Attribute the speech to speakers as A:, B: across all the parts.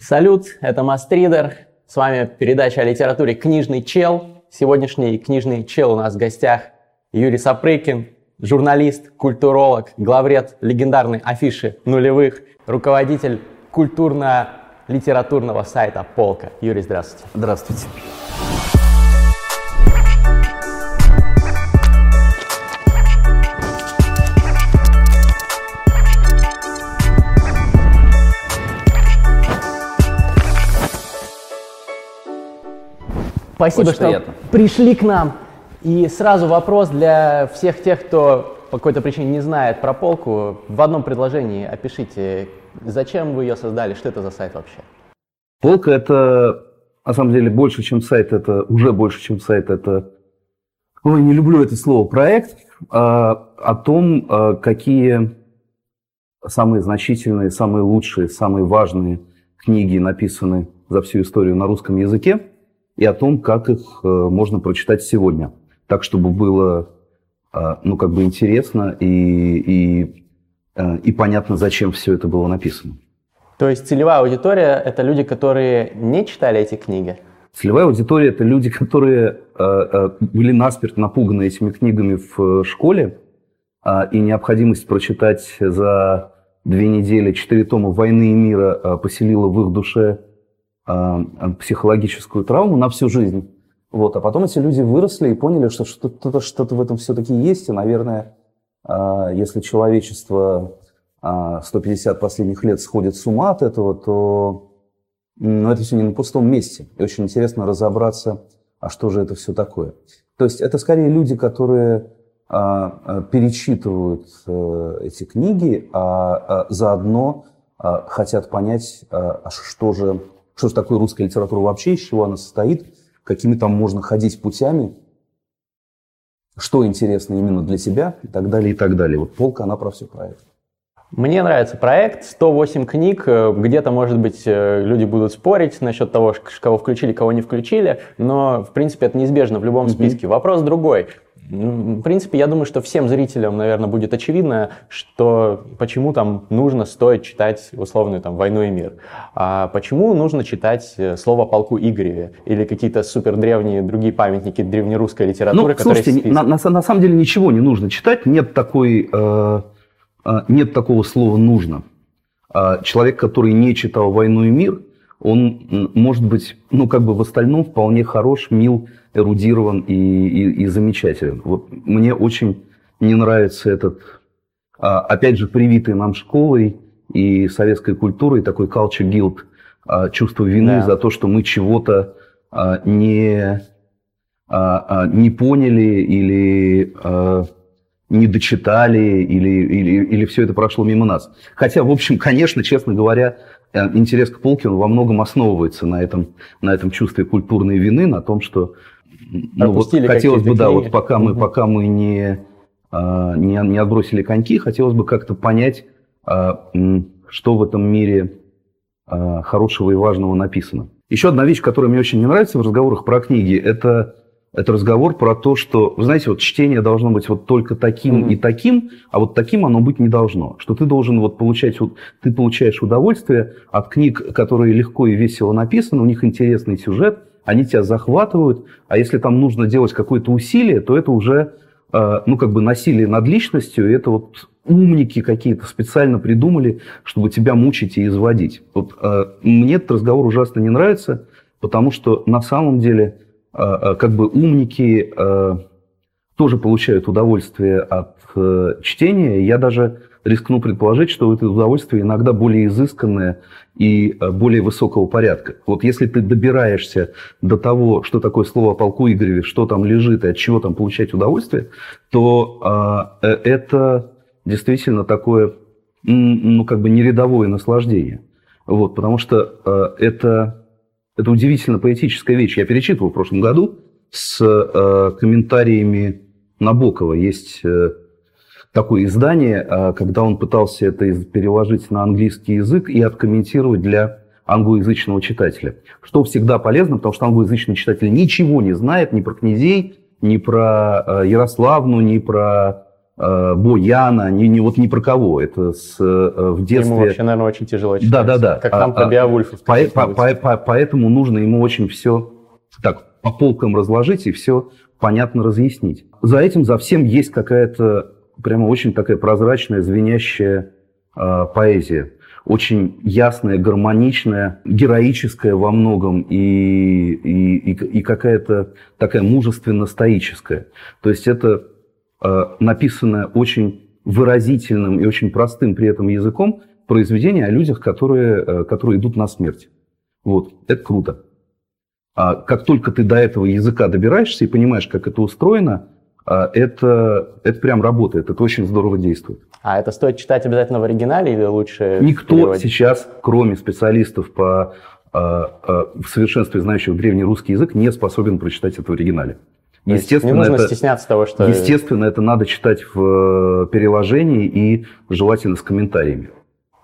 A: Салют, это Мастридер. С вами передача о литературе «Книжный чел». Сегодняшний книжный чел у нас в гостях Юрий Сапрыкин, журналист, культуролог, главред легендарной афиши нулевых, руководитель культурно-литературного сайта «Полка». Юрий, здравствуйте.
B: Здравствуйте.
A: Спасибо,
B: Очень
A: что
B: приятно.
A: пришли к нам. И сразу вопрос для всех тех, кто по какой-то причине не знает про полку. В одном предложении опишите, зачем вы ее создали, что это за сайт вообще?
B: Полка это на самом деле больше, чем сайт, это уже больше, чем сайт, это Ой, не люблю это слово. Проект а, о том, а, какие самые значительные, самые лучшие, самые важные книги написаны за всю историю на русском языке и о том, как их э, можно прочитать сегодня. Так, чтобы было э, ну, как бы интересно и, и, э, и понятно, зачем все это было написано.
A: То есть целевая аудитория – это люди, которые не читали эти книги?
B: Целевая аудитория – это люди, которые были насмерть напуганы этими книгами в школе, э, и необходимость прочитать за две недели четыре тома «Войны и мира» поселила в их душе психологическую травму на всю жизнь. Вот. А потом эти люди выросли и поняли, что что-то, что-то в этом все-таки есть. И, наверное, э, если человечество э, 150 последних лет сходит с ума от этого, то но это все не на пустом месте. И очень интересно разобраться, а что же это все такое. То есть это скорее люди, которые перечитывают эти книги, а, а заодно хотят понять, а, что же, что же такое русская литература вообще, из чего она состоит, какими там можно ходить путями, что интересно именно для себя и так далее, и так далее. Вот полка, она про все про это.
A: Мне нравится проект, 108 книг, э, где-то, может быть, э, люди будут спорить насчет того, кого включили, кого не включили, но, в принципе, это неизбежно в любом списке. Вопрос другой. Ну, В принципе, я думаю, что всем зрителям, наверное, будет очевидно, что почему там нужно, стоит читать условную там «Войну и мир». А почему нужно читать э, слово полку Игореве или какие-то супер древние другие памятники древнерусской литературы,
B: Ну,
A: которые
B: слушайте, на, на- на самом деле ничего не нужно читать, нет такой, э, э, нет такого слова нужно. А Человек, который не читал «Войну и мир», он может быть, ну, как бы в остальном вполне хорош, мил, эрудирован и, и- и замечателен. Вот мне очень не нравится этот, а, опять же, привитый нам школой и советской культурой такой culture guilt, а, чувство вины
A: Да.
B: за то, что мы чего-то а, не, не поняли или не дочитали, или, или, или все это прошло мимо нас. Хотя, в общем, конечно, честно говоря, интерес к полке он во многом основывается на этом, на этом чувстве культурной вины, на том, что ну, вот хотелось бы, да, вот пока мы,
A: Мгм.
B: пока мы не, а, не, не отбросили коньки, хотелось бы как-то понять, а, что в этом мире а, хорошего и важного написано. Еще одна вещь, которая мне очень не нравится в разговорах про книги, это, это разговор про то, что, вы знаете, вот чтение должно быть вот только таким
A: Мгм.
B: и таким, а вот таким оно быть не должно. Что ты должен вот получать, вот, ты получаешь удовольствие от книг, которые легко и весело написаны, у них интересный сюжет, они тебя захватывают, а если там нужно делать какое-то усилие, то это уже э, ну, как бы насилие над личностью, и это вот умники какие-то специально придумали, чтобы тебя мучить и изводить. Вот э, мне этот разговор ужасно не нравится, потому что на самом деле как бы умники э, тоже получают удовольствие от э, чтения. Я даже рискну предположить, что это удовольствие иногда более изысканное и более высокого порядка. Вот если ты добираешься до того, что такое слово о полку Игореве, что там лежит и от чего там получать удовольствие, то э, это действительно такое, ну, как бы нерядовое наслаждение. Вот, потому что это, это удивительно поэтическая вещь. Я перечитывал в прошлом году с э, комментариями Набокова. Есть э, такое издание, э, когда он пытался это переложить на английский язык и откомментировать для англоязычного читателя. Что всегда полезно, потому что англоязычный читатель ничего не знает ни про князей, ни про э, Ярославну, ни про Бояна, не, не, вот ни про кого. Это с, э, в детстве...
A: Ему вообще, наверное, очень тяжело читать.
B: Да, да, да.
A: Как там а, про а, Беовульфов.
B: По, по, по, по, поэтому нужно ему очень все так по полкам разложить и все понятно разъяснить. За этим, за всем есть какая-то прямо очень такая прозрачная, звенящая э, поэзия. Очень ясная, гармоничная, героическая во многом и, и, и, и какая-то такая мужественно-стоическая. То есть это э, написанное очень выразительным и очень простым при этом языком произведение о людях, которые, э, которые идут на смерть. Вот, это круто. А как только ты до этого языка добираешься и понимаешь, как это устроено, а, это, это прям работает, это очень здорово действует.
A: А это стоит читать обязательно в оригинале или лучше
B: Никто переводить? сейчас, кроме специалистов по а, в совершенстве знающих древний русский язык, не способен прочитать это в оригинале.
A: Естественно, не нужно это, стесняться того, что...
B: Естественно, это надо читать в э, переложении и желательно с комментариями.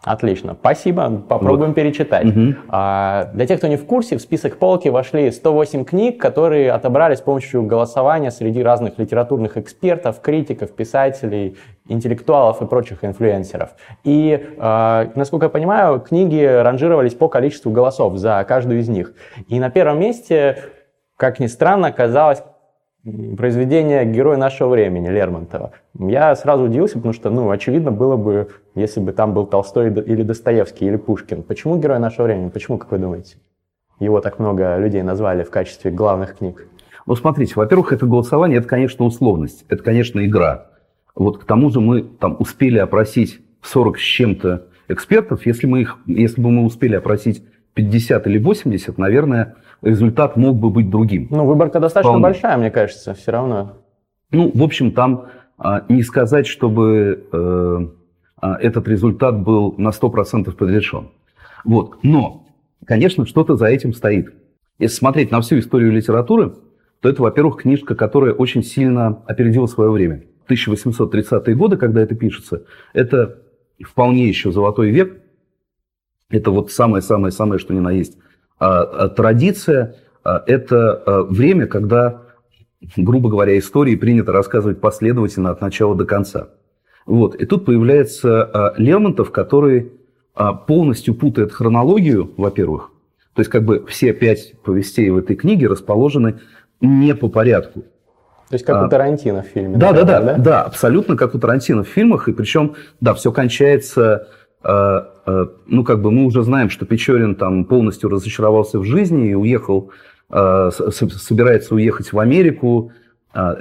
A: Отлично, спасибо, попробуем вот. перечитать. Угу. А, для тех, кто не в курсе, в список полки вошли 108 книг, которые отобрали с помощью голосования среди разных литературных экспертов, критиков, писателей, интеллектуалов и прочих инфлюенсеров. И, а, насколько я понимаю, книги ранжировались по количеству голосов за каждую из них. И на первом месте, как ни странно, оказалась произведение «Герой нашего времени» Лермонтова. Я сразу удивился, потому что, ну, очевидно было бы, если бы там был Толстой или Достоевский, или Пушкин. Почему «Герой нашего времени»? Почему, как вы думаете? Его так много людей назвали в качестве главных книг.
B: Ну, смотрите, во-первых, это голосование, это, конечно, условность, это, конечно, игра. Вот к тому же мы там успели опросить 40 с чем-то экспертов. Если, мы их, если бы мы успели опросить 50 или 80, наверное, результат мог бы быть другим.
A: Ну, выборка достаточно Вполне. большая, мне кажется, все равно.
B: Ну, в общем, там а, не сказать, чтобы э, а, этот результат был на 100% предрешен. Вот. Но, конечно, что-то за этим стоит. Если смотреть на всю историю литературы, то это, во-первых, книжка, которая очень сильно опередила свое время. 1830-е годы, когда это пишется, это вполне еще золотой век. Это вот самое-самое-самое, что ни на есть а, а традиция а, – это время, когда, грубо говоря, истории принято рассказывать последовательно от начала до конца. Вот. И тут появляется Лермонтов, который полностью путает хронологию, во-первых. То есть как бы все пять повестей в этой книге расположены не по порядку.
A: То есть как у Тарантино в фильме.
B: Да, да, да, да, да, абсолютно как у Тарантино в фильмах. И причем, да, все кончается ну, как бы мы уже знаем, что Печорин там полностью разочаровался в жизни и уехал, э, собирается уехать в Америку.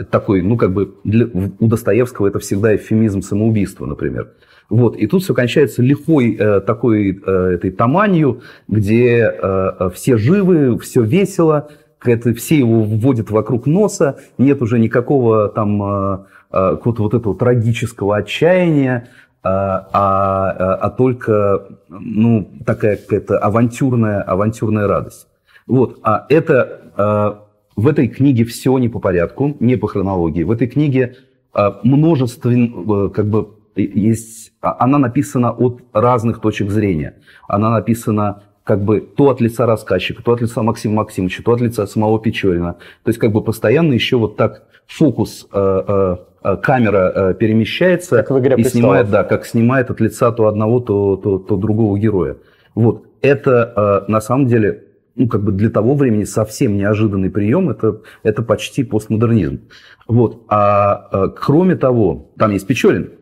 B: Такой, ну, как бы для, у Достоевского это всегда эвфемизм самоубийства, например. Вот, и тут все кончается лихой э, такой э, этой таманью, где э, все живы, все весело, это, все его вводят вокруг носа, нет уже никакого там э, какого-то вот этого трагического отчаяния, а, а, а только ну, такая какая-то авантюрная, авантюрная радость. Вот, а это а, в этой книге все не по порядку, не по хронологии. В этой книге а, множество, э, как бы, есть, она написана от разных точек зрения. Она написана как бы то от лица рассказчика, то от лица Максима Максимовича, то от лица самого Печорина. То есть как бы постоянно еще вот так фокус э, Э, камера э, перемещается
A: как в «Игре
B: и снимает, да, как снимает от лица то одного, то, то, то другого героя. Вот. Это э, на самом деле ну, как бы для того времени совсем неожиданный прием, это, это почти постмодернизм. Вот. А кроме того, там есть Печорин,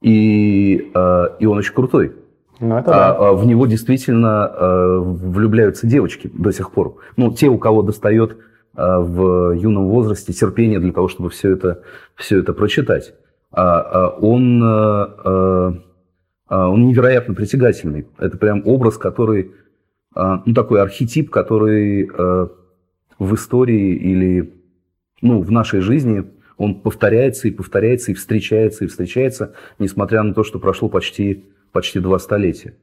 B: и, и он очень крутой. Ну, это а, да. В него действительно влюбляются девочки до сих пор. Ну, те, у кого достает а, в юном возрасте терпение для того, чтобы все это, все это прочитать. А, а он, он невероятно притягательный. Это прям образ, который, ну такой архетип, который в истории или ну, в нашей жизни он повторяется и повторяется, и встречается, и встречается, несмотря на то, что прошло почти, почти два столетия.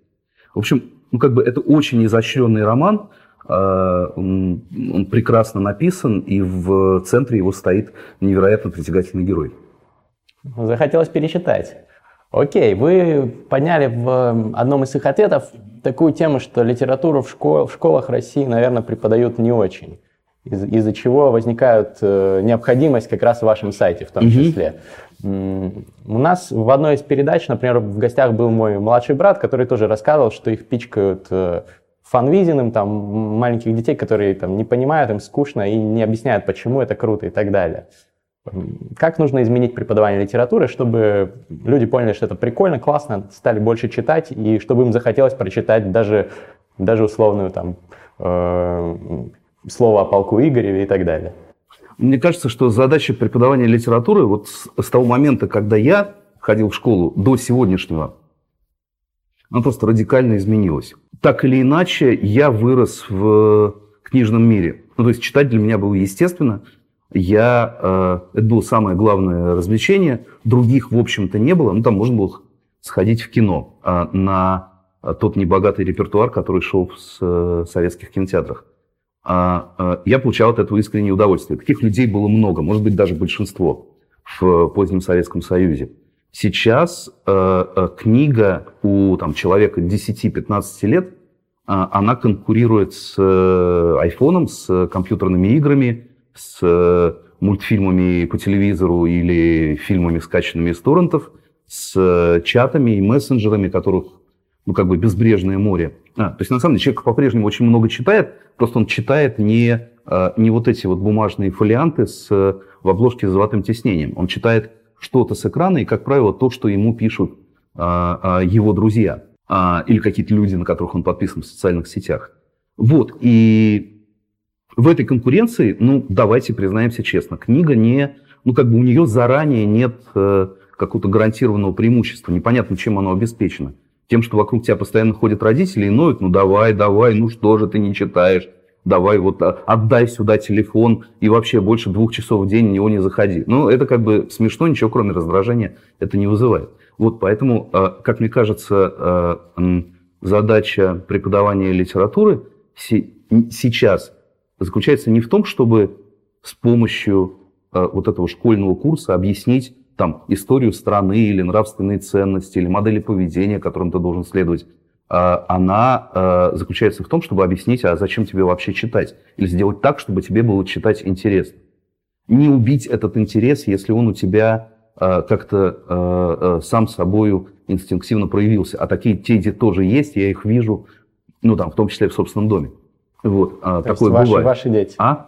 B: В общем, ну, как бы это очень изощренный роман, а, он, он прекрасно написан, и в центре его стоит невероятно притягательный герой.
A: Захотелось перечитать. Окей, вы подняли в одном из своих ответов такую тему, что литературу в, школ, в школах России, наверное, преподают не очень, из- из-за чего возникает э, необходимость как раз в вашем сайте в том числе. У нас в одной из передач, например, в гостях был мой младший брат, который тоже рассказывал, что их пичкают э, фанвизиным, там, маленьких детей, которые там не понимают, им скучно и не объясняют, почему это круто и так далее. Как нужно изменить преподавание литературы, чтобы люди поняли, что это прикольно, классно, стали больше читать, и чтобы им захотелось прочитать даже, даже условную там э, слово о полку Игореве и так далее?
B: Мне кажется, что задача преподавания литературы вот с, с того момента, когда я ходил в школу, до сегодняшнего, она просто радикально изменилась. Так или иначе, я вырос в книжном мире. Ну, то есть читать для меня было естественно. Я, э, это было самое главное развлечение. Других, в общем-то, не было. Ну, там можно было сходить в кино э, на тот небогатый репертуар, который шел в э, советских кинотеатрах. А, а, я получал от этого искреннее удовольствие. Таких людей было много, может быть, даже большинство в позднем Советском Союзе. Сейчас э, э, книга у там, человека 10-15 лет, э, она конкурирует с э, с компьютерными играми, с э, мультфильмами по телевизору или фильмами, скачанными из торрентов, с э, чатами и мессенджерами, которых ну, как бы безбрежное море. А, то есть, на самом деле, человек по-прежнему очень много читает, просто он читает не, а, не вот эти вот бумажные фолианты с, в обложке с золотым тиснением. Он читает что-то с экрана, и, как правило, то, что ему пишут а, а, его друзья а, или какие-то люди, на которых он подписан в социальных сетях. Вот, и в этой конкуренции, ну, давайте признаемся честно, книга не, ну, как бы у нее заранее нет э, какого-то гарантированного преимущества, непонятно, чем оно обеспечено. Тем, что вокруг тебя постоянно ходят родители и ноют, ну давай, давай, ну что же ты не читаешь, давай вот а, отдай сюда телефон и вообще больше двух часов в день в него не заходи. Ну, это как бы смешно, ничего кроме раздражения это не вызывает. Вот поэтому, а, как мне кажется, а, задача преподавания литературы сейчас заключается не в том, чтобы с помощью вот этого школьного курса объяснить там, историю страны или нравственные ценности, или модели поведения, которым ты должен следовать, она а, заключается в том, чтобы объяснить, а зачем тебе вообще читать, или сделать так, чтобы тебе было читать интересно. Не убить этот интерес, если он у тебя а, как-то сам собою инстинктивно проявился. А такие дети тоже есть, я их вижу, ну там, в том числе в собственном доме. Вот, То такое есть
A: бывает. Ваши дети?
B: А?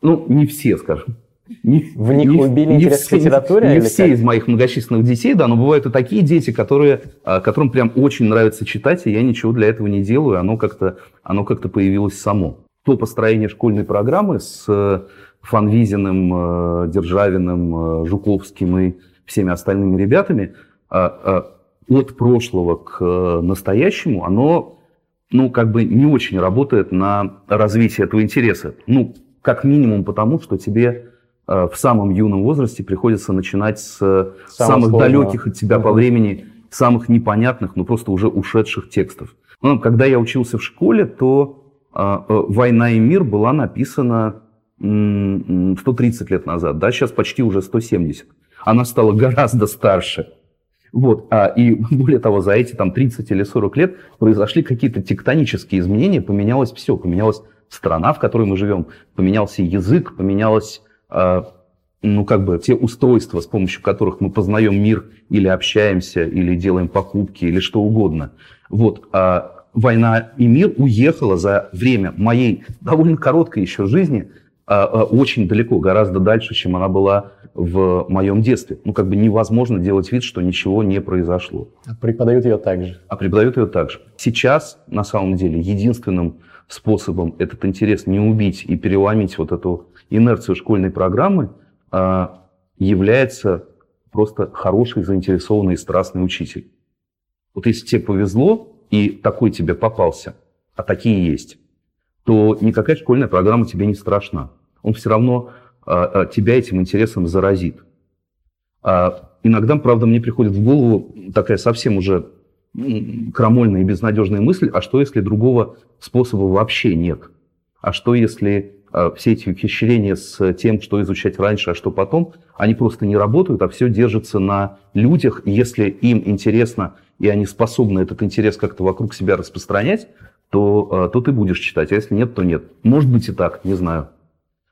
B: Ну, не все, скажем.
A: Не, в них не, убили не интерес все, к литературе?
B: Не, не все из моих многочисленных детей, да, но бывают и такие дети, которые, а, которым прям очень нравится читать, и я ничего для этого не делаю, оно как-то оно как появилось само. То построение школьной программы с э, Фанвизиным, э, Державиным, э, Жуковским и всеми остальными ребятами а, а, от прошлого к настоящему, оно ну, как бы не очень работает на развитие этого интереса. Ну, как минимум потому, что тебе в самом юном возрасте приходится начинать с Самого самых сложного. далеких от тебя по времени, самых непонятных, но просто уже ушедших текстов. Ну, когда я учился в школе, то э, э, «Война и мир» была написана 130 лет назад, да, сейчас почти уже 170. Она стала гораздо старше. Вот, а, и более того, за эти там 30 или 40 лет произошли какие-то тектонические изменения, поменялось все, поменялась страна, в которой мы живем, поменялся язык, поменялась а, ну, как бы те устройства, с помощью которых мы познаем мир или общаемся, или делаем покупки, или что угодно. Вот, а «Война и мир» уехала за время моей довольно короткой еще жизни а, а, очень далеко, гораздо дальше, чем она была в моем детстве. Ну, как бы невозможно делать вид, что ничего не произошло.
A: А преподают ее также.
B: А преподают ее также. Сейчас, на самом деле, единственным способом этот интерес не убить и переломить вот эту инерцию школьной программы а, является просто хороший, заинтересованный и страстный учитель. Вот если тебе повезло, и такой тебе попался, а такие есть, то никакая школьная программа тебе не страшна. Он все равно а, а, тебя этим интересом заразит. Иногда, правда, мне приходит в голову такая совсем уже крамольная и безнадежная мысль, а что если другого способа вообще нет? А что если все эти ухищрения с тем, что изучать раньше, а что потом, они просто не работают, а все держится на людях. Если им интересно, и они способны этот интерес как-то вокруг себя распространять, то, а, то ты будешь читать, а если нет, то нет. Может быть и так, не знаю.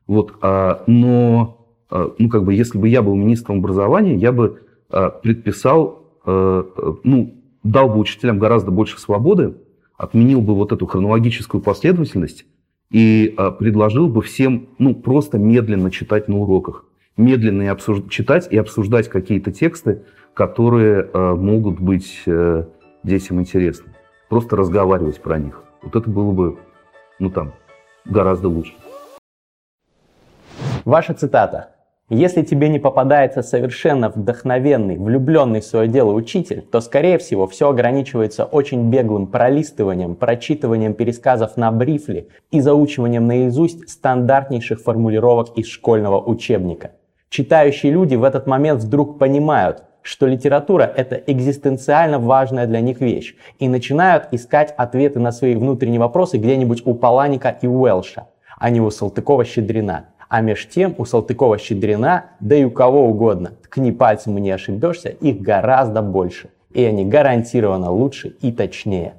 B: Вот, а, но ну, как бы, если бы я был министром образования, я бы предписал, ну, дал бы учителям гораздо больше свободы, отменил бы вот эту хронологическую последовательность и предложил бы всем, ну, просто медленно читать на уроках. Медленно и обсуж... читать и обсуждать какие-то тексты, которые могут быть детям интересны. Просто разговаривать про них. Вот это было бы, ну, там, гораздо лучше.
A: Ваша цитата. Если тебе не попадается совершенно вдохновенный, влюбленный в свое дело учитель, то, скорее всего, все ограничивается очень беглым пролистыванием, прочитыванием пересказов на брифле и заучиванием наизусть стандартнейших формулировок из школьного учебника. Читающие люди в этот момент вдруг понимают, что литература – это экзистенциально важная для них вещь, и начинают искать ответы на свои внутренние вопросы где-нибудь у Паланика и Уэлша, а не у Салтыкова-Щедрина. А меж тем у Салтыкова-Щедрина, да и у кого угодно, ткни пальцем и не ошибешься, их гораздо больше. И они гарантированно лучше и точнее.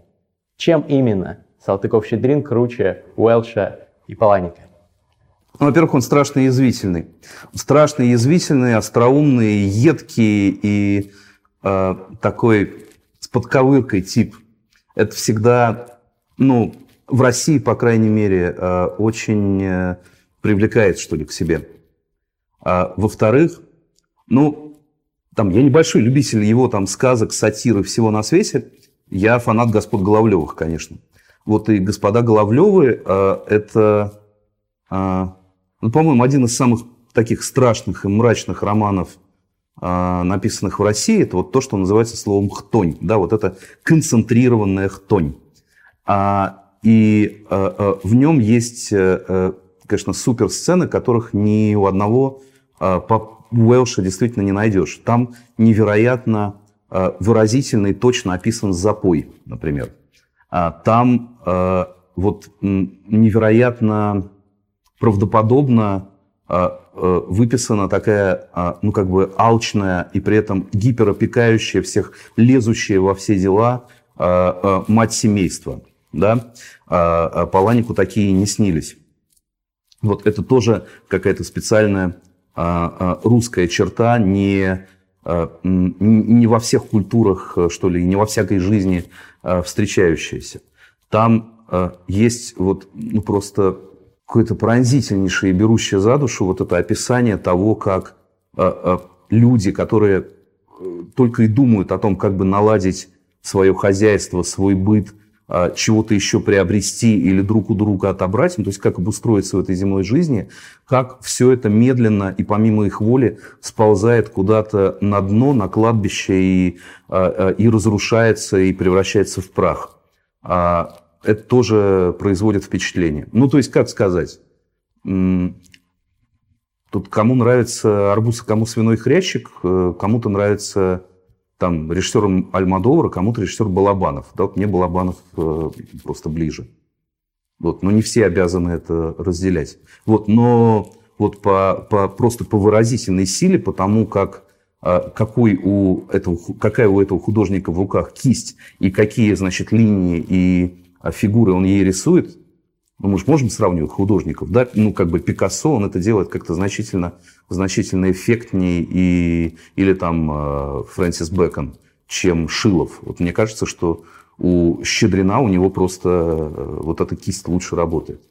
A: Чем именно Салтыков-Щедрин круче Уэлша и Паланика?
B: Ну, во-первых, он страшно язвительный. Страшно язвительный, остроумный, едкий и э, такой с подковыркой тип. Это всегда, ну, в России, по крайней мере, э, очень э, привлекает, что ли, к себе. А, во-вторых, ну, там, я небольшой любитель его там сказок, сатиры, всего на свете. Я фанат господ Головлевых, конечно. Вот и господа Головлевы э, это, э, ну, по-моему, один из самых таких страшных и мрачных романов, э, написанных в России. Это вот то, что называется словом хтонь. Да, вот это концентрированная хтонь. А, и э, э, в нем есть э, конечно, супер сцены, которых ни у одного э, Уэлша действительно не найдешь. Там невероятно э, выразительно и точно описан запой, например. А там э, вот невероятно правдоподобно выписана такая, ну, как бы алчная и при этом гиперопекающая всех, лезущая во все дела мать семейства. Да? Паланику такие не снились. Вот это тоже какая-то специальная а, а, русская черта, не, а, не во всех культурах, что ли, не во всякой жизни встречающаяся. Там есть вот ну, просто какое-то пронзительнейшее и берущее за душу вот это описание того, как люди, которые э, только и думают о том, как бы наладить свое хозяйство, свой быт – чего-то еще приобрести или друг у друга отобрать, ну, то есть как обустроиться в этой земной жизни, как все это медленно и помимо их воли сползает куда-то на дно, на кладбище и, а, а, и разрушается и превращается в прах. Это тоже производит впечатление. Ну, то есть, как сказать, тут кому нравится арбуз, кому свиной хрящик, э, кому-то нравится там режиссер Альмадовара, кому-то режиссер Балабанов. Да, вот мне Балабанов э, просто ближе. Вот, но не все обязаны это разделять. Вот, но вот по, по, просто по выразительной силе, по тому, как, э, какой у этого, какая у этого художника в руках кисть и какие, значит, линии и э, фигуры он ей рисует, ну, мы же можем сравнивать художников, да, ну, как бы Пикассо, он это делает как-то значительно, значительно эффектнее, и, или там э, Фрэнсис Бэкон, чем Шилов. Вот мне кажется, что у Щедрина у него просто э, вот эта кисть лучше работает.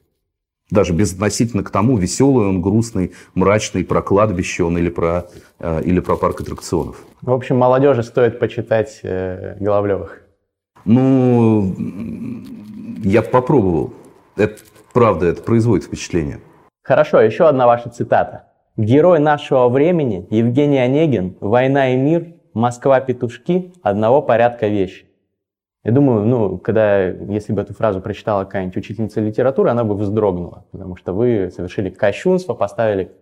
B: Даже безотносительно к тому, веселый он, грустный, мрачный, про кладбище он или про, э, или про парк аттракционов.
A: В общем, молодежи стоит почитать э, Головлевых.
B: Ну, я попробовал. Это правда, это производит впечатление.
A: Хорошо, еще одна ваша цитата. Герой нашего времени Евгений Онегин «Война и мир, Москва петушки, одного порядка вещи». Я думаю, ну, когда, если бы эту фразу прочитала какая-нибудь учительница литературы, она бы вздрогнула, потому что вы совершили кощунство, поставили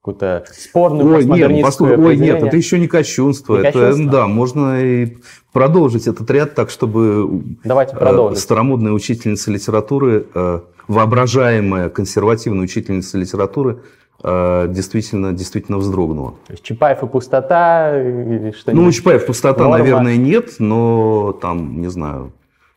A: какую-то спорную
B: ой, нет, послушай, ой, нет, это еще не кощунство. Не это, кощунство? Да, можно и продолжить этот ряд так, чтобы
A: Давайте продолжим.
B: старомодная учительница литературы, э, воображаемая консервативная учительница литературы э, действительно, действительно вздрогнула.
A: То есть Чапаев и пустота?
B: Что ну, Чапаев пустота, Норма. наверное, нет, но там, не знаю,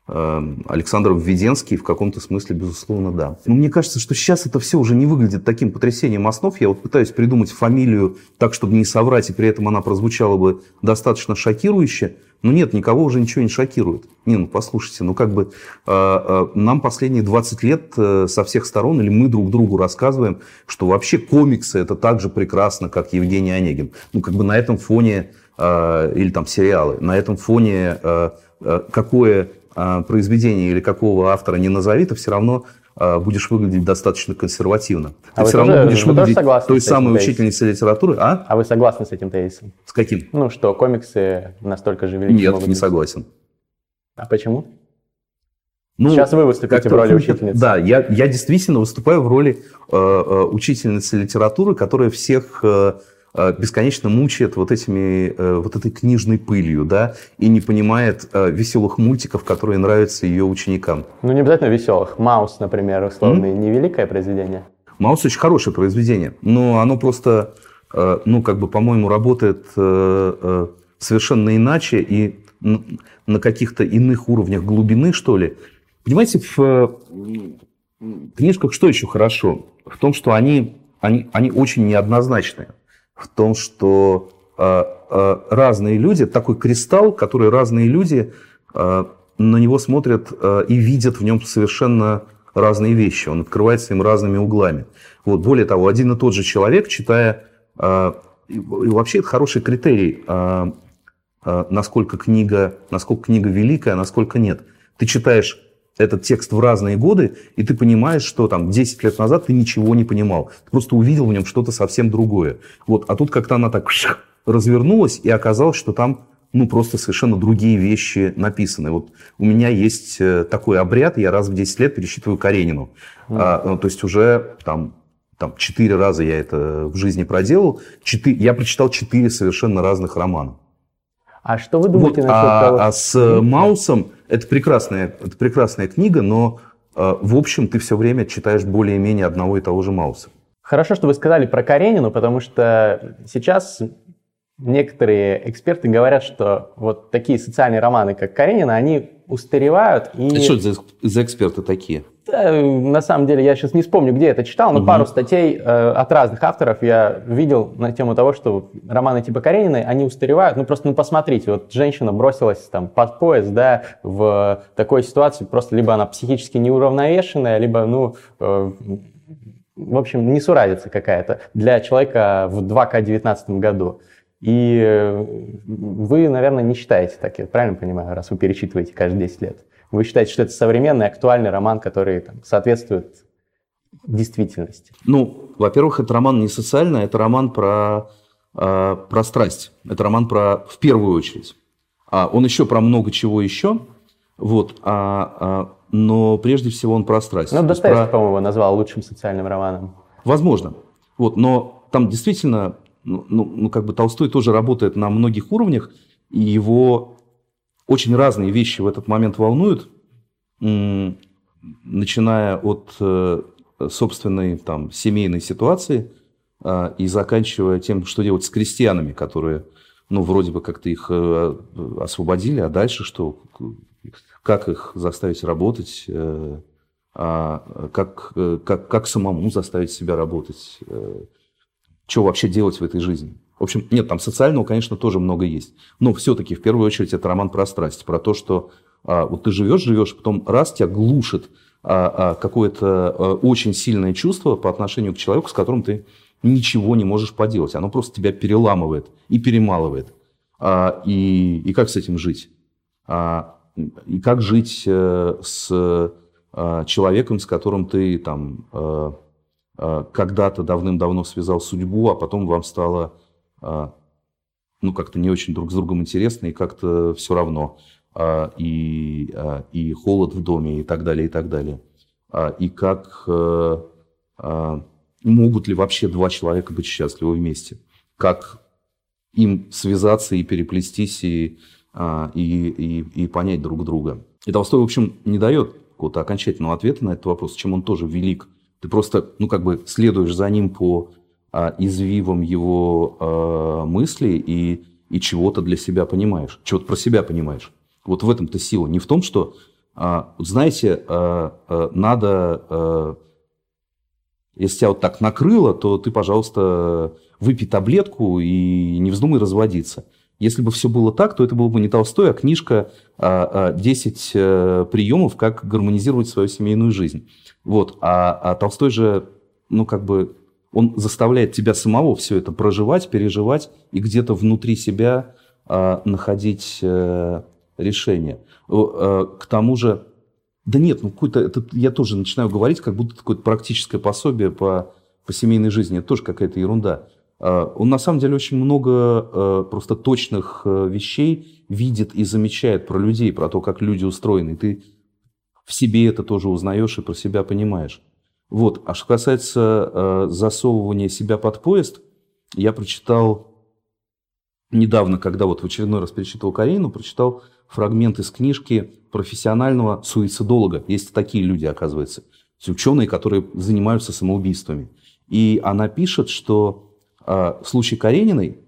B: Александр Введенский в каком-то смысле, безусловно, да. Но мне кажется, что сейчас это все уже не выглядит таким потрясением основ. Я вот пытаюсь придумать фамилию так, чтобы не соврать, и при этом она прозвучала бы достаточно шокирующе. Но нет, никого уже ничего не шокирует. Не, ну послушайте, ну как бы э, э, нам последние 20 лет э, со всех сторон, или мы друг другу рассказываем, что вообще комиксы это так же прекрасно, как Евгений Онегин. Ну как бы на этом фоне, э, или там сериалы, на этом фоне э, э, какое произведения или какого автора не назови, ты все равно а, будешь выглядеть достаточно консервативно.
A: А
B: ты все
A: тоже,
B: равно будешь выглядеть
A: той
B: самой учительницей литературы. А?
A: а вы согласны с этим тезисом?
B: С каким?
A: Ну, что комиксы настолько же велики.
B: Нет, не быть. согласен.
A: А почему? Ну, Сейчас вы выступаете в роли учительницы.
B: Да, я, я действительно выступаю в роли э, э, учительницы литературы, которая всех э, Э, бесконечно мучает вот, этими, э, вот этой книжной пылью, да, и не понимает э, веселых мультиков, которые нравятся ее ученикам.
A: Ну, не обязательно веселых. Маус, например, условный, mm-hmm. не великое произведение?
B: Маус очень хорошее произведение, но оно просто, ну, как бы, по-моему, работает совершенно иначе и на каких-то иных уровнях глубины, что ли. Понимаете, в книжках что еще хорошо? В том, что они, они, они очень неоднозначные в том, что э, э, разные люди, такой кристалл, который разные люди э, на него смотрят и видят в нем совершенно разные вещи. Он открывается им разными углами. Вот, более того, один и тот же человек, читая... И вообще это хороший критерий, насколько книга, насколько книга великая, а насколько нет. Ты читаешь этот текст в разные годы, и ты понимаешь, что там 10 лет назад ты ничего не понимал. Ты просто увидел в нем что-то совсем другое. Вот. А тут как-то она так развернулась, и оказалось, что там ну, просто совершенно другие вещи написаны. Вот у меня есть э, такой обряд, я раз в 10 лет пересчитываю Каренину. Mm. А, ну, то есть уже там, там 4 раза я это в жизни проделал. 4, я прочитал 4 совершенно разных романа.
A: А что вы думаете
B: вот, насчет а, того? А с Маусом это прекрасная, это прекрасная книга, но э, в общем ты все время читаешь более-менее одного и того же Мауса.
A: Хорошо, что вы сказали про Каренину, потому что сейчас некоторые эксперты говорят, что вот такие социальные романы, как Каренина, они устаревают.
B: И... Это что за, за эксперты такие?
A: Да, на самом деле, я сейчас не вспомню, где это читал, но угу. пару статей э, от разных авторов я видел на тему того, что романы типа Карениной, они устаревают. Ну, просто, ну, посмотрите, вот женщина бросилась там под поезд, да, в такой ситуации, просто либо она психически неуравновешенная, либо, ну, э, в общем, несуразица какая-то для человека в 2К19 году. И э, вы, наверное, не считаете так, я правильно понимаю, раз вы перечитываете каждые 10 лет? Вы считаете, что это современный, актуальный роман, который там, соответствует действительности?
B: Ну, во-первых, это роман не социальный, это роман про, э, про страсть. Это роман про, в первую очередь. А он еще про много чего еще, вот, а, а, но прежде всего он про страсть.
A: Ну, Достоевский, про... по-моему, назвал лучшим социальным романом.
B: Возможно. Вот, но там действительно, ну, ну, ну, как бы Толстой тоже работает на многих уровнях, и его очень разные вещи в этот момент волнуют, начиная от э, собственной там, семейной ситуации а, и заканчивая тем, что делать с крестьянами, которые, ну, вроде бы как-то их э, освободили, а дальше что? Как их заставить работать? Э, а как, как, как самому заставить себя работать? Что вообще делать в этой жизни? В общем, нет, там социального, конечно, тоже много есть. Но все-таки, в первую очередь, это роман про страсть, про то, что а, вот ты живешь, живешь, потом раз тебя глушит а, а, какое-то а, очень сильное чувство по отношению к человеку, с которым ты ничего не можешь поделать. Оно просто тебя переламывает и перемалывает. А, и, и как с этим жить? А, и как жить а, с а, человеком, с которым ты там а, а, когда-то давным-давно связал судьбу, а потом вам стало ну, как-то не очень друг с другом интересно и как-то все равно. А, и, а, и холод в доме и так далее, и так далее. И как э, могут ли вообще два человека быть счастливы вместе? Как им связаться и переплестись и, и, и, и понять друг друга? И Толстой, в общем, не дает какого-то окончательного ответа на этот вопрос, чем он тоже велик. Ты просто, ну, как бы следуешь за ним по а, извивом его а, мыслей и, и чего-то для себя понимаешь, чего-то про себя понимаешь. Вот в этом-то сила. Не в том, что а, знаете, а, а, надо, если тебя вот так накрыло, то ты, пожалуйста, выпей таблетку и не вздумай разводиться. Если бы все было так, то это было бы не Толстой, а книжка «10 э, приемов, как гармонизировать свою семейную жизнь». Вот. А, а Толстой же, ну, как бы, он заставляет тебя самого все это проживать, переживать и где-то внутри себя находить э, решение. Э, к тому же, да нет, ну какой-то, это я тоже начинаю говорить, как будто такое практическое пособие по, по семейной жизни. Это тоже какая-то ерунда. Э, он на самом деле очень много э, просто точных вещей видит и замечает про людей, про то, как люди устроены. И ты в себе это тоже узнаешь и про себя понимаешь. Вот. А что касается засовывания себя под поезд, я прочитал недавно, когда вот в очередной раз перечитывал Каренину, прочитал фрагмент из книжки профессионального суицидолога. Есть такие люди, оказывается. Ученые, которые занимаются самоубийствами. И она пишет, что э, в случае Карениной,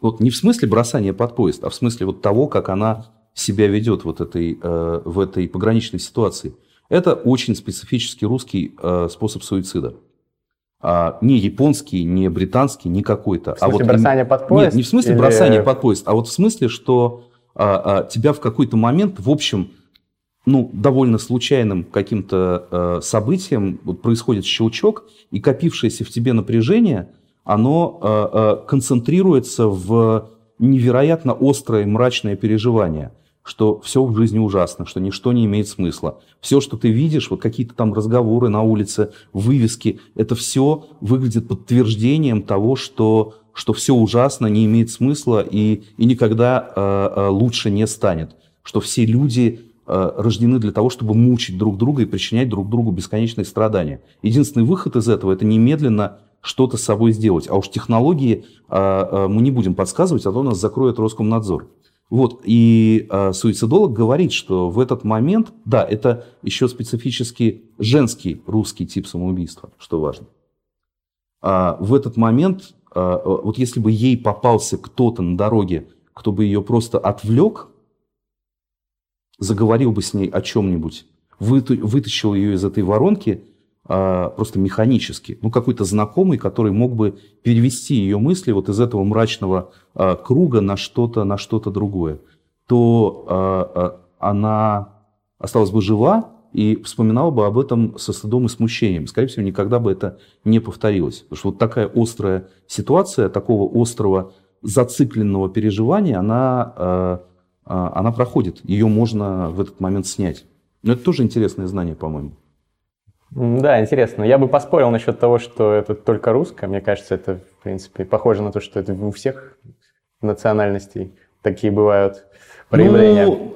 B: вот не в смысле бросания под поезд, а в смысле вот того, как она себя ведет вот этой, э, в этой пограничной ситуации, это очень специфический русский э, способ суицида. А, не японский, не британский, не какой-то.
A: В смысле а вот бросание под поезд?
B: Нет, не в смысле или... бросания под поезд, а вот в смысле, что а, а, тебя в какой-то момент, в общем, ну, довольно случайным каким-то э, событием вот происходит щелчок, и копившееся в тебе напряжение, оно э, э, концентрируется в невероятно острое мрачное переживание, что все в жизни ужасно, что ничто не имеет смысла. Все, что ты видишь, вот какие-то там разговоры на улице, вывески, это все выглядит подтверждением того, что что все ужасно, не имеет смысла и, и никогда э, э, лучше не станет. Что все люди э, рождены для того, чтобы мучить друг друга и причинять друг другу бесконечные страдания. Единственный выход из этого – это немедленно что-то с собой сделать. А уж технологии э, мы не будем подсказывать, а то нас закроет Роскомнадзор. Вот, и э, суицидолог говорит, что в этот момент, да, это еще специфически женский русский тип самоубийства, что важно. А в этот момент а, вот если бы ей попался кто-то на дороге, кто бы ее просто отвлек, заговорил бы с ней о чем-нибудь, вытащил ее из этой воронки а, просто механически, ну какой-то знакомый, который мог бы перевести ее мысли вот из этого мрачного а, круга на что-то на что-то другое, то она осталась бы жива, и вспоминал бы об этом со стыдом и смущением. Скорее всего, никогда бы это не повторилось. Потому что вот такая острая ситуация, такого острого зацикленного переживания, она, она проходит. Ее можно в этот момент снять. Но это тоже интересное знание, по-моему.
A: Да, интересно. Я бы поспорил насчет того, что это только русское. Мне кажется, это, в принципе, похоже на то, что это у всех национальностей такие бывают проявления.
B: Ну,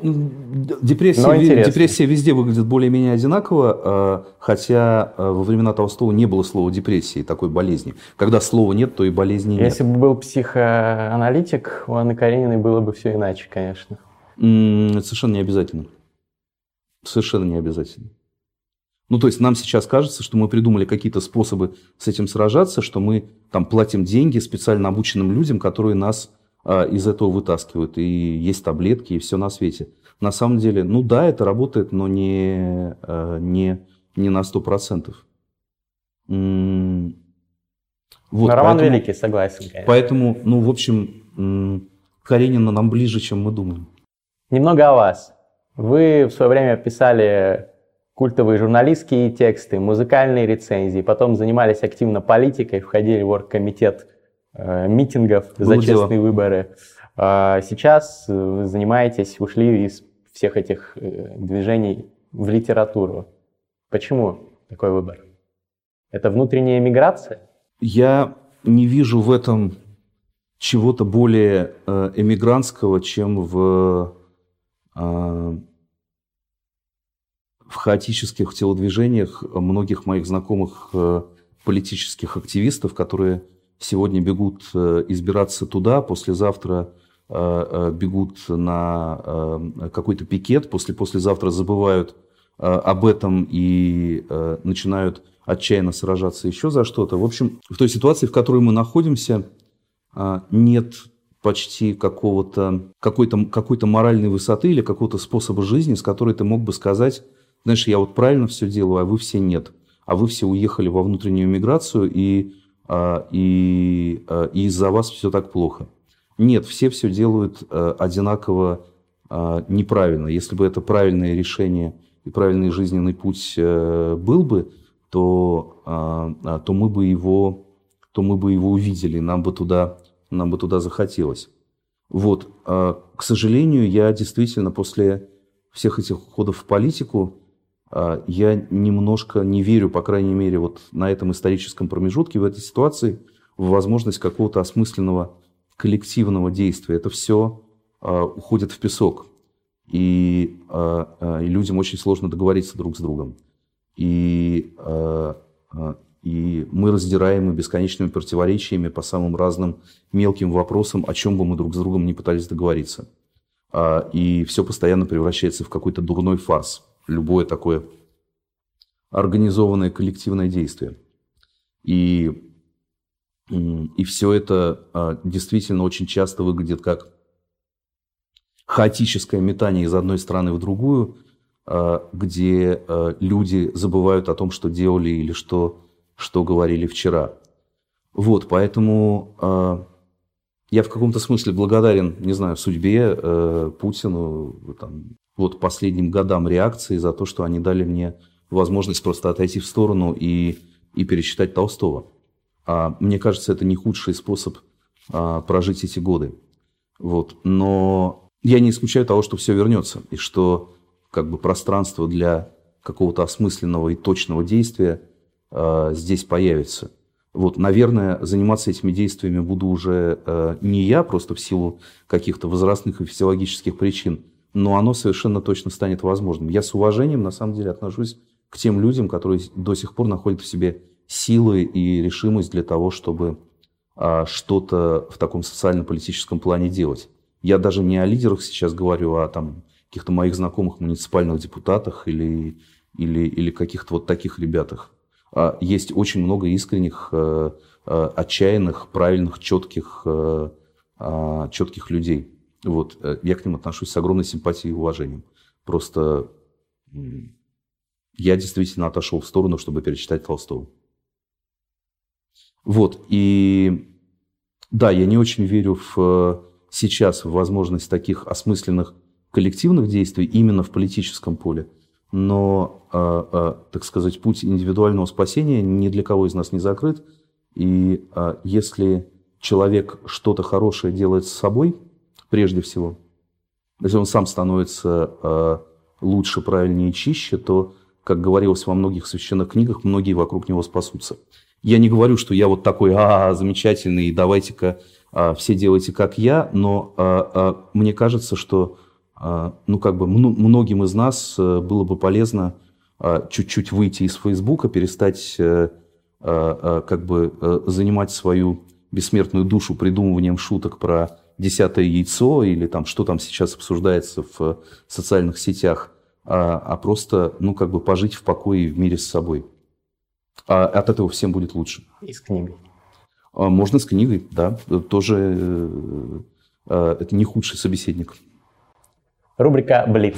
B: депрессия, депрессия везде выглядит более-менее одинаково, а, хотя а, во времена Толстого не было слова депрессии, такой болезни. Когда слова нет, то и болезни нет.
A: Если бы был психоаналитик, у Анны Карениной было бы все иначе, конечно.
B: Это совершенно не обязательно. Совершенно не обязательно. Ну, то есть нам сейчас кажется, что мы придумали какие-то способы с этим сражаться, что мы там платим деньги специально обученным людям, которые нас а, из этого вытаскивают. И есть таблетки, и все на свете. На самом деле, ну да, это работает, но не, а, не, не на 100%.
A: Вот, но Роман поэтому, Великий, согласен. Конечно.
B: Поэтому, ну, в общем, Каренина нам ближе, чем мы думаем.
A: Немного о вас. Вы в свое время писали культовые журналистские тексты, музыкальные рецензии, потом занимались активно политикой, входили в оргкомитет Э, митингов Было за честные дело. выборы. А сейчас вы занимаетесь, ушли из всех этих э, движений в литературу. Почему такой выбор? Это внутренняя миграция?
B: Я не вижу в этом чего-то более э, эмигрантского, чем в, в хаотических телодвижениях многих моих знакомых политических активистов, которые сегодня бегут э, избираться туда, послезавтра э, э, бегут на какой-то пикет, после послезавтра забывают об этом и начинают отчаянно сражаться еще за что-то. В общем, в той ситуации, в которой мы находимся, нет почти какого-то, какой-то, какой-то моральной высоты или какого-то способа жизни, с которой ты мог бы сказать, знаешь, я вот правильно все делаю, а вы все нет. А вы все уехали во внутреннюю миграцию, и, а, и, а, и из-за вас все так плохо. Нет, все все делают а, одинаково неправильно. Если бы это правильное решение и правильный жизненный путь э, был бы, то, то мы бы его то мы бы его увидели, нам бы туда, нам бы туда захотелось. Вот, к сожалению, я действительно после всех этих уходов в политику а, я немножко не верю, по крайней мере, вот на этом историческом промежутке, в этой ситуации, в возможность какого-то осмысленного коллективного действия. Это все а, уходит в песок. А, и людям очень сложно договориться друг с другом. И, и мы раздираемы бесконечными противоречиями по самым разным мелким вопросам, о чем бы мы друг с другом не пытались договориться. И все постоянно превращается в какой-то дурной фарс любое такое организованное коллективное действие. И, и все это а, действительно очень часто выглядит как хаотическое метание из одной страны в другую, а, где а, люди забывают о том, что делали или что, что говорили вчера. Вот, поэтому я в каком-то смысле благодарен, не знаю, судьбе, Путину, там, вот последним годам реакции за то, что они дали мне возможность просто отойти в сторону и, и перечитать Толстого. А мне кажется, это не худший способ а, прожить эти годы. Вот. Но я не исключаю того, что все вернется, и что как бы пространство для какого-то осмысленного и точного действия а, здесь появится. Вот, наверное, заниматься этими действиями буду уже а, не я, просто в силу каких-то возрастных и физиологических причин, но оно совершенно точно станет возможным. Я с уважением, на самом деле, отношусь к тем людям, которые до сих пор находят в себе силы и решимость для того, чтобы а, что-то в таком социально-политическом плане делать. Я даже не о лидерах сейчас говорю, а там каких-то моих знакомых муниципальных депутатах или, или, или каких-то вот таких ребятах. А, есть очень много искренних, а, а, отчаянных, правильных, четких, а, а, четких людей. Вот, э, я к ним отношусь с огромной симпатией и уважением. Просто я действительно отошел в сторону, чтобы перечитать Толстого. Вот, и да, я не очень верю в, э, сейчас в возможность таких осмысленных коллективных действий именно в политическом поле. Но, э, так сказать, путь индивидуального спасения ни для кого из нас не закрыт. И если человек что-то хорошее делает с собой – прежде всего. Если он сам становится э, лучше, правильнее и чище, то, как говорилось во многих священных книгах, многие вокруг него спасутся. Я не говорю, что я вот такой, а, замечательный, давайте-ка а, все делайте как я, но а, а, мне кажется, что а, ну, как бы многим из нас было бы полезно чуть-чуть выйти из Фейсбука, перестать а, а, как бы занимать свою бессмертную душу придумыванием шуток про десятое яйцо или там что там сейчас обсуждается в социальных сетях, а, а просто, ну, как бы пожить в покое и в мире с собой. А от этого всем будет лучше.
A: И с книгой.
B: А, можно с книгой, да. Тоже э, э, это не худший собеседник.
A: Рубрика «Блиц».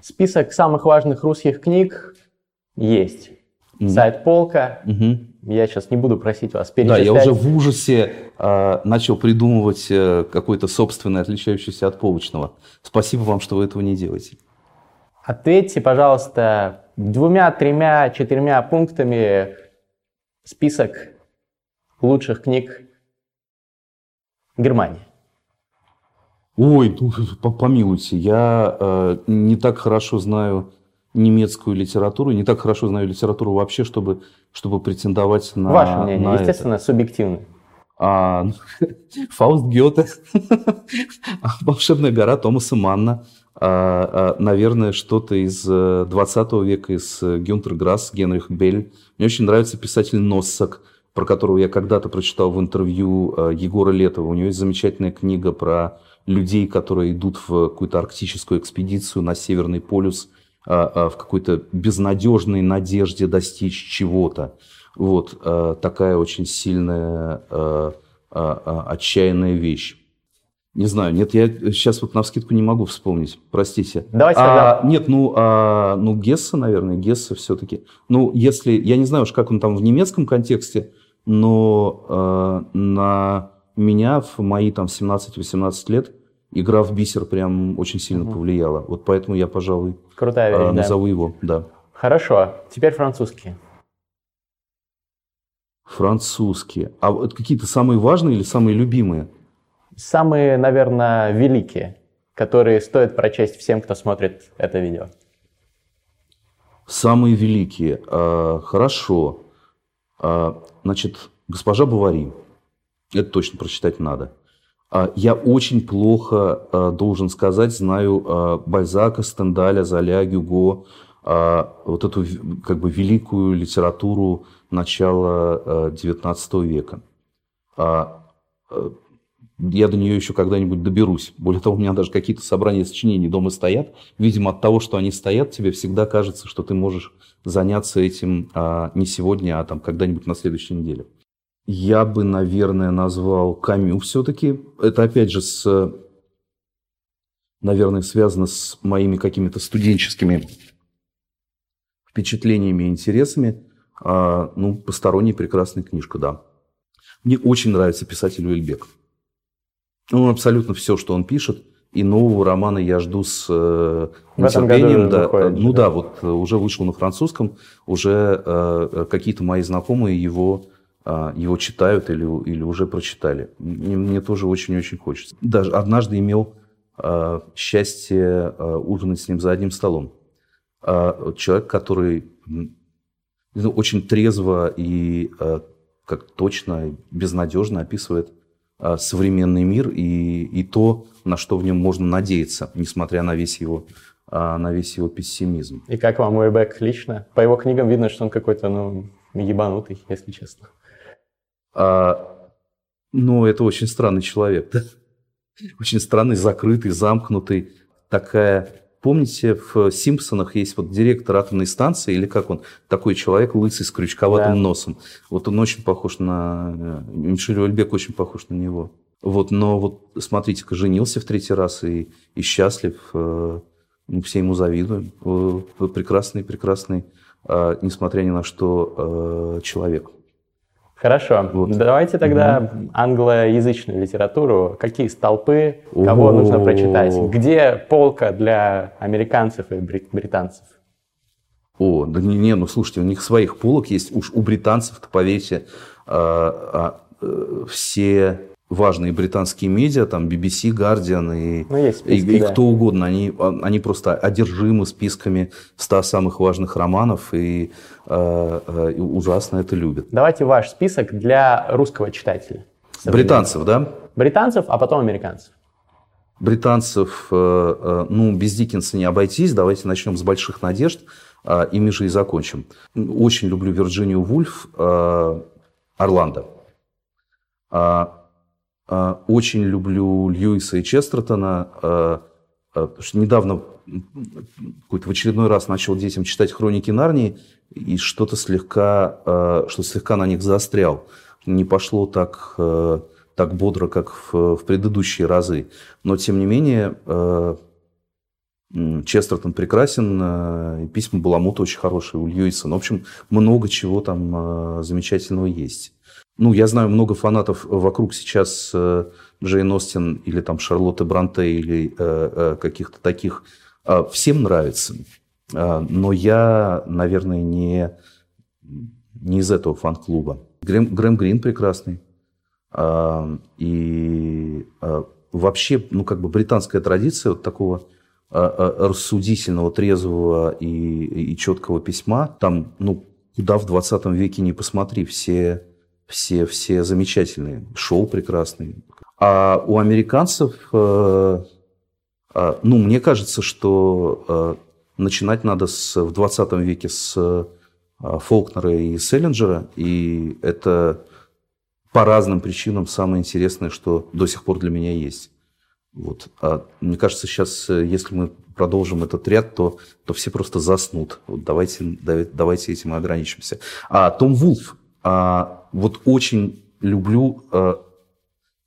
A: Список самых важных русских книг есть mm-hmm. сайт Полка. Mm-hmm. Я сейчас не буду просить вас перечислять.
B: Да, я уже в ужасе э, начал придумывать э, какой-то собственный, отличающийся от полочного. Спасибо вам, что вы этого не делаете.
A: Ответьте, пожалуйста, двумя, тремя, четырьмя пунктами список лучших книг Германии.
B: Ой, ну, помилуйте, я э, не так хорошо знаю немецкую литературу, не так хорошо знаю литературу вообще, чтобы, чтобы претендовать на
A: Ваше мнение,
B: на
A: естественно, это. субъективно.
B: А, Фауст Гёте, волшебная гора Томаса Манна, а, а, наверное, что-то из 20 э, века, из э, Гюнтер Грасс, Генрих Бель. Мне очень нравится писатель Носсак, про которого я когда-то прочитал в интервью э, Егора Летова. У него есть замечательная книга про людей, которые идут в какую-то арктическую экспедицию на Северный полюс – а, а, в какой-то безнадежной надежде достичь чего-то. Вот э, такая очень сильная, отчаянная вещь. Не знаю, нет, я сейчас вот на вскидку не могу вспомнить, простите.
A: Давайте
B: а, Нет, ну, а, ну Гесса, наверное, Гесса все-таки. Ну, если, я не знаю уж, как он там в немецком контексте, но э, на меня в мои там 17-18 лет игра в бисер прям очень сильно угу. повлияла. Вот поэтому я, пожалуй,
A: Крутая вещь,
B: назову да. его, да.
A: Хорошо, теперь французский.
B: Французские. А вот какие-то самые важные или самые любимые?
A: Самые, наверное, великие, которые стоит прочесть всем, кто смотрит это видео.
B: Самые великие. А, хорошо. А, значит, госпожа Бавари. Это точно прочитать надо. А, я очень плохо, а, должен сказать, знаю а, Бальзака, Стендаля, Золя, Гюго, вот эту как бы великую литературу начала XIX века. Я до нее еще когда-нибудь доберусь. Более того, у меня даже какие-то собрания сочинений дома стоят. Видимо, от того, что они стоят, тебе всегда кажется, что ты можешь заняться этим не сегодня, а там когда-нибудь на следующей неделе. Я бы, наверное, назвал Камю все-таки. Это, опять же, с, наверное, связано с моими какими-то студенческими впечатлениями и интересами. А, ну, посторонняя прекрасная книжка, да. Мне очень нравится писатель Уэльбек. Ну, абсолютно все, что он пишет. И нового романа я жду с э, нетерпением. Да. Выходит, ну да. да, вот э, уже вышел на французском, уже э, какие-то мои знакомые его, э, его читают или, или уже прочитали. Мне, мне тоже очень-очень хочется. Даже однажды имел э, счастье э, ужинать с ним за одним столом. Э, человек, который ну, очень трезво и э, как точно, безнадежно описывает а, современный мир и, и то, на что в нем можно надеяться, несмотря на весь его, а, на весь его пессимизм.
A: И как вам Уэбек лично? По его книгам видно, что он какой-то, ну, ебанутый, если честно.
B: А, ну, это очень странный человек, да? Очень странный, закрытый, замкнутый. Такая Помните, в «Симпсонах» есть вот директор атомной станции, или как он, такой человек лысый с крючковатым да. носом. Вот он очень похож на... Э, Мишель Ольбек очень похож на него. Вот, но вот смотрите-ка, женился в третий раз и, и счастлив. Э, ну, все ему завидуем. Прекрасный, прекрасный, а, несмотря ни на что, э, человек.
A: Хорошо. Вот. Давайте тогда угу. англоязычную литературу. Какие столпы, кого О-о-о. нужно прочитать? Где полка для американцев и британцев?
B: О, да не, не, ну слушайте, у них своих полок есть. Уж у британцев-то, поверьте, а, а, все важные британские медиа, там BBC, Guardian и, ну, списки, и, и да. кто угодно, они, они просто одержимы списками 100 самых важных романов и, э, э, и ужасно это любят.
A: Давайте ваш список для русского читателя.
B: Британцев, да?
A: Британцев, а потом американцев.
B: Британцев, э, э, ну, без Диккенса не обойтись. Давайте начнем с «Больших надежд», э, ими же и закончим. Очень люблю Вирджинию Вульф, э, Орландо. А, а, очень люблю Льюиса и Честертона. А, а, недавно в очередной раз начал детям читать «Хроники Нарнии» и что-то слегка, что слегка на них застрял. Не пошло так, так бодро, как в, в предыдущие разы. Но, тем не менее, Честертон прекрасен, письма Баламута очень хорошие у Льюиса. Ну, в общем, много чего там замечательного есть. Ну, я знаю много фанатов вокруг сейчас э, Джейн Остин или там Шарлотты Бранте или э, э, каких-то таких. Э, всем нравится. Э, но я, наверное, не, не из этого фан-клуба. Грэм, Грэм Грин прекрасный. Э, и вообще, ну, как бы британская традиция вот такого рассудительного, трезвого и, и четкого письма. Там, ну, куда в 20 веке не посмотри, все все, все замечательные, шоу прекрасные. А у американцев, э, э, ну, мне кажется, что э, начинать надо с, в 20 веке с э, Фолкнера и Селлинджера, и это по разным причинам самое интересное, что до сих пор для меня есть. Вот. А мне кажется, сейчас, если мы продолжим этот ряд, то, то все просто заснут. Вот давайте, давайте этим ограничимся. А Том Вулф А, вот очень люблю а,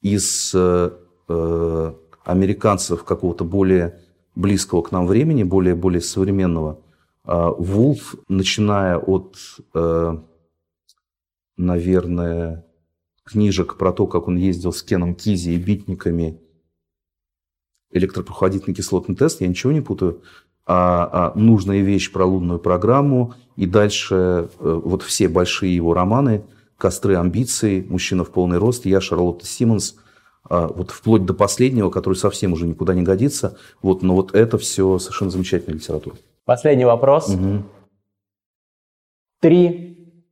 B: из а, американцев какого-то более близкого к нам времени, более, более современного, а, Вулф, начиная от, а, наверное, книжек про то, как он ездил с Кеном Кизи и битниками, электропроходительный кислотный тест, я ничего не путаю, нужная вещь про лунную программу, и дальше э, вот все большие его романы «Костры амбиций», «Мужчина в полный рост», «Я Шарлотта Симмонс», а, вот вплоть до последнего, который совсем уже никуда не годится, вот, но вот это все совершенно замечательная литература.
A: Последний вопрос. Угу. Три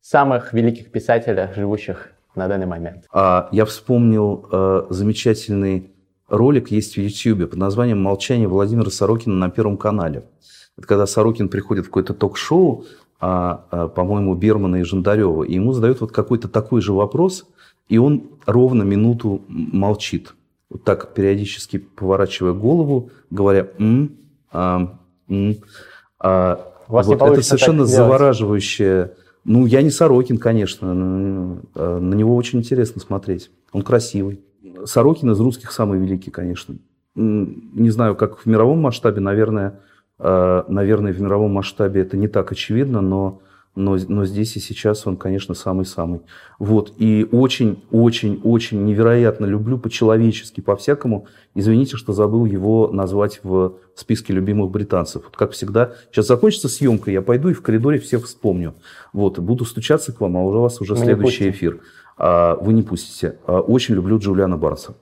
A: самых великих писателя, живущих на данный момент.
B: А, я вспомнил а, замечательный ролик есть в YouTube под названием «Молчание Владимира Сорокина на Первом канале». Это когда Сорокин приходит в какое-то ток-шоу, а, а, по-моему, Бермана и Жандарева, и ему задают вот какой-то такой же вопрос, и он ровно минуту молчит. Вот так периодически поворачивая голову, говоря «м», а, «м». А, вот это совершенно завораживающее. Ну, я не Сорокин, конечно, но, а, на него очень интересно смотреть. Он красивый. Сорокин из русских самый великий, конечно. Не знаю, как в мировом масштабе, наверное, э, наверное, в мировом масштабе это не так очевидно, но, но, но здесь и сейчас он, конечно, самый-самый. Вот. И очень-очень-очень невероятно люблю по-человечески, по-всякому. Извините, что забыл его назвать в списке любимых британцев. Вот как всегда, сейчас закончится съемка, я пойду и в коридоре всех вспомню. Вот. Буду стучаться к вам, а у вас уже Мы следующий эфир. А, вы не пустите. А, очень люблю Джулиана Барса.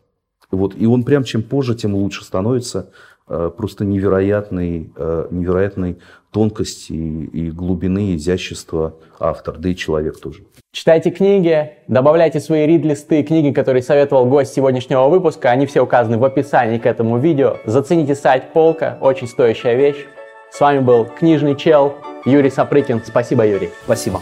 B: Вот, и он прям чем позже, тем лучше становится. А, просто невероятной, невероятной тонкости и глубины, изящества автор, да и человек тоже.
A: Читайте книги, добавляйте свои рид-листы, книги, которые советовал гость сегодняшнего выпуска. Они все указаны в описании к этому видео. Зацените сайт Полка, очень стоящая вещь. С вами был книжный чел Юрий Сапрыкин. Спасибо, Юрий.
B: Спасибо.